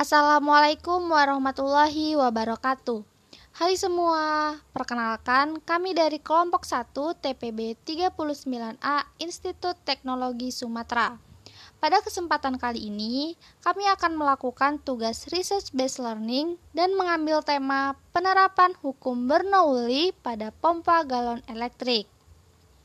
Assalamualaikum warahmatullahi wabarakatuh. Hai semua, perkenalkan kami dari kelompok 1 TPB 39A Institut Teknologi Sumatera. Pada kesempatan kali ini, kami akan melakukan tugas research based learning dan mengambil tema penerapan hukum Bernoulli pada pompa galon elektrik.